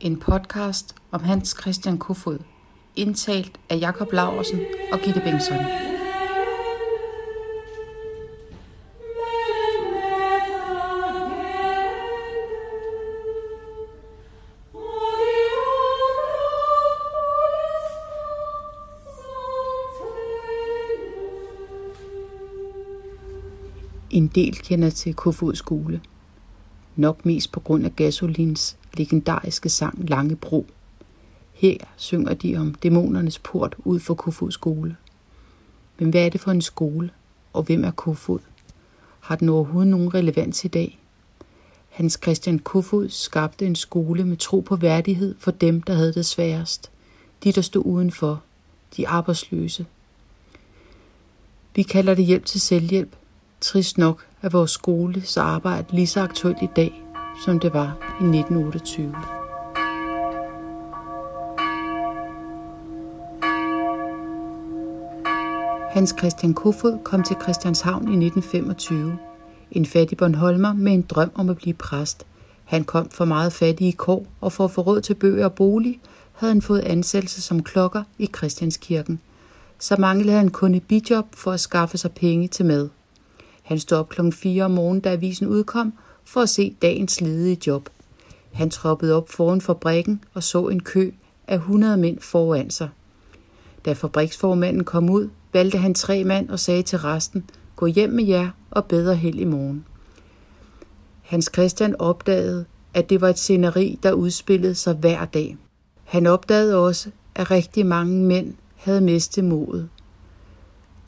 En podcast om Hans Christian Kofod, indtalt af Jakob Laursen og Gitte Bengtsson. En del kender til Kofods skole. Nok mest på grund af Gasolins legendariske sang Lange Bro. Her synger de om dæmonernes port ud for Kofod skole. Men hvad er det for en skole, og hvem er Kofod? Har den overhovedet nogen relevans i dag? Hans Christian Kofod skabte en skole med tro på værdighed for dem, der havde det sværest. De, der stod udenfor. De arbejdsløse. Vi kalder det hjælp til selvhjælp. Trist nok er vores skoles arbejde lige så aktuelt i dag, som det var i 1928. Hans Christian Kofod kom til Christianshavn i 1925. En fattig Bornholmer med en drøm om at blive præst. Han kom for meget fattige kår, og for at få råd til bøger og bolig, havde han fået ansættelse som klokker i Christianskirken. Så manglede han kun et bidjob for at skaffe sig penge til mad. Han stod op klokken 4 om morgenen, da avisen udkom, for at se dagens ledige job. Han troppede op foran fabrikken og så en kø af 100 mænd foran sig. Da fabriksformanden kom ud, valgte han tre mand og sagde til resten, gå hjem med jer og bedre held i morgen. Hans Christian opdagede, at det var et sceneri, der udspillede sig hver dag. Han opdagede også, at rigtig mange mænd havde mistet modet.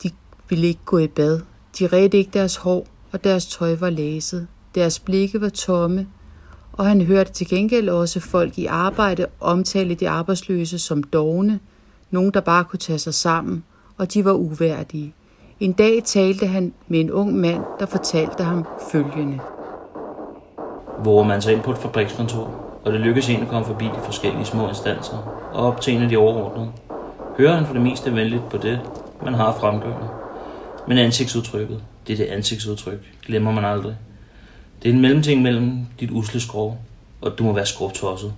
De ville ikke gå i bad. De redte ikke deres hår, og deres tøj var læset. Deres blikke var tomme, og han hørte til gengæld også folk i arbejde omtale de arbejdsløse som dogne, nogen der bare kunne tage sig sammen, og de var uværdige. En dag talte han med en ung mand, der fortalte ham følgende. Hvor man sig ind på et fabrikskontor, og det lykkedes en at komme forbi de forskellige små instanser og op til en af de overordnede. Hører han for det meste venligt på det, man har fremgørende. Men ansigtsudtrykket, det er det ansigtsudtryk, glemmer man aldrig. Det er en mellemting mellem dit usle skrov, og du må være skrubtosset.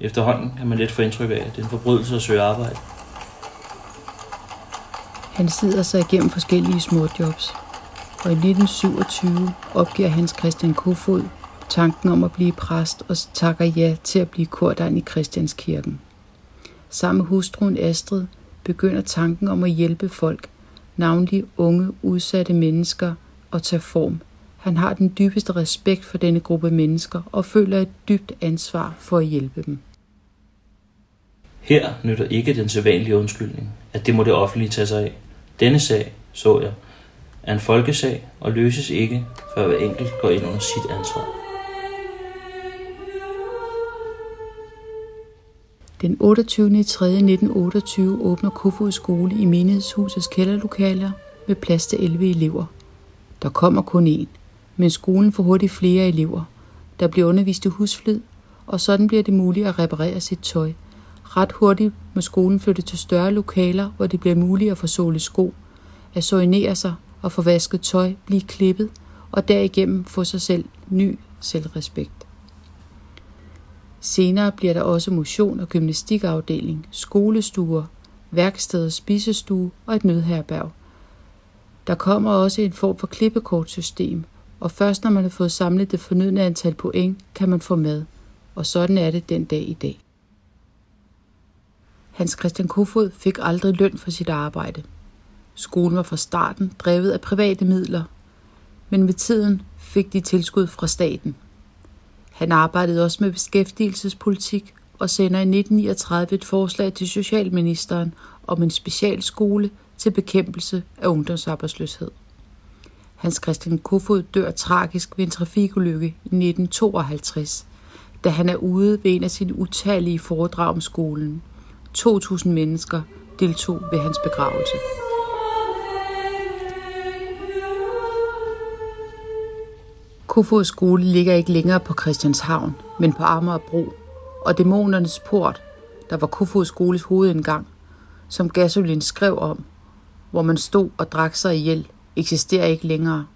Efterhånden kan man let få indtryk af, at det er en forbrydelse at søge arbejde. Han sidder sig igennem forskellige småjobs, og i 1927 opgiver Hans Christian Kofod tanken om at blive præst og takker ja til at blive kordegn i Christianskirken. Sammen med hustruen Astrid begynder tanken om at hjælpe folk, navnlig unge, udsatte mennesker, at tage form. Han har den dybeste respekt for denne gruppe mennesker og føler et dybt ansvar for at hjælpe dem. Her nytter ikke den sædvanlige undskyldning, at det må det offentlige tage sig af. Denne sag, så jeg, er en folkesag og løses ikke, før hver enkelt går ind under sit ansvar. Den 28. 3. 1928 åbner Kofod skole i menighedshusets kælderlokaler med plads til 11 elever. Der kommer kun én, men skolen får hurtigt flere elever. Der bliver undervist i husflid, og sådan bliver det muligt at reparere sit tøj. Ret hurtigt må skolen flytte til større lokaler, hvor det bliver muligt at få såle sko, at soignere sig og få vasket tøj, blive klippet og derigennem få sig selv ny selvrespekt. Senere bliver der også motion- og gymnastikafdeling, skolestuer, værksted og spisestue og et nødherberg. Der kommer også en form for klippekortsystem, og først når man har fået samlet det fornødne antal point, kan man få med, Og sådan er det den dag i dag. Hans Christian Kofod fik aldrig løn for sit arbejde. Skolen var fra starten drevet af private midler, men med tiden fik de tilskud fra staten – han arbejdede også med beskæftigelsespolitik og sender i 1939 et forslag til Socialministeren om en specialskole til bekæmpelse af ungdomsarbejdsløshed. Hans Christian Kofod dør tragisk ved en trafikulykke i 1952, da han er ude ved en af sine utallige foredrag om skolen. 2.000 mennesker deltog ved hans begravelse. Kofod skole ligger ikke længere på Christianshavn, men på Amagerbro, og dæmonernes port, der var Kofod skoles hovedindgang, som Gasolin skrev om, hvor man stod og drak sig ihjel, eksisterer ikke længere.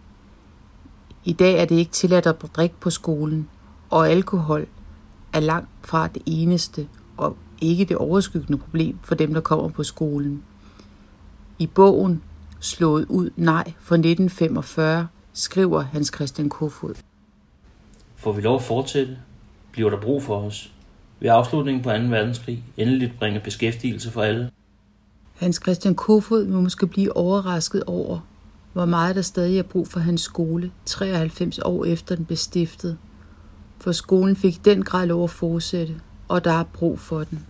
I dag er det ikke tilladt at drikke på skolen, og alkohol er langt fra det eneste og ikke det overskyggende problem for dem, der kommer på skolen. I bogen Slået ud nej fra 1945 skriver Hans Christian Kofod. Får vi lov at fortsætte? Bliver der brug for os? Ved afslutningen på 2. verdenskrig endeligt bringe beskæftigelse for alle? Hans Christian Kofod vil måske blive overrasket over, hvor meget der stadig er brug for hans skole 93 år efter den blev stiftet. For skolen fik den grad lov at fortsætte, og der er brug for den.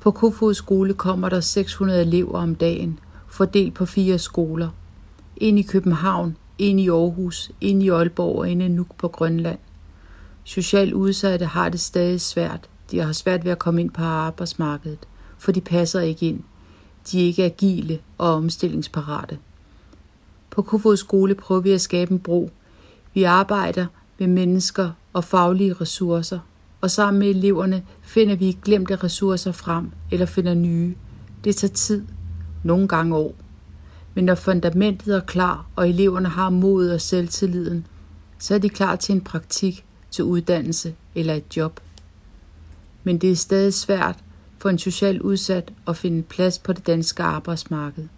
På Kofods skole kommer der 600 elever om dagen, fordelt på fire skoler. En i København, en i Aarhus, en i Aalborg og en i Nuuk på Grønland. Socialt udsatte har det stadig svært. De har svært ved at komme ind på arbejdsmarkedet, for de passer ikke ind. De er ikke agile og omstillingsparate. På Kofod skole prøver vi at skabe en bro. Vi arbejder med mennesker og faglige ressourcer, og sammen med eleverne finder vi glemte ressourcer frem eller finder nye. Det tager tid, nogle gange år. Men når fundamentet er klar, og eleverne har modet og selvtilliden, så er de klar til en praktik, til uddannelse eller et job. Men det er stadig svært for en social udsat at finde plads på det danske arbejdsmarked.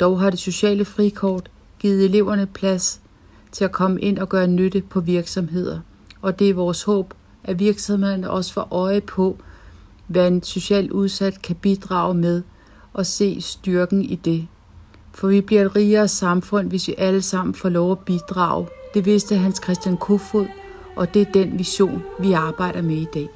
Dog har det sociale frikort givet eleverne plads til at komme ind og gøre nytte på virksomheder. Og det er vores håb, at virksomhederne også får øje på, hvad en socialt udsat kan bidrage med og se styrken i det. For vi bliver et rigere samfund, hvis vi alle sammen får lov at bidrage. Det vidste Hans Christian Kofod, og det er den vision, vi arbejder med i dag.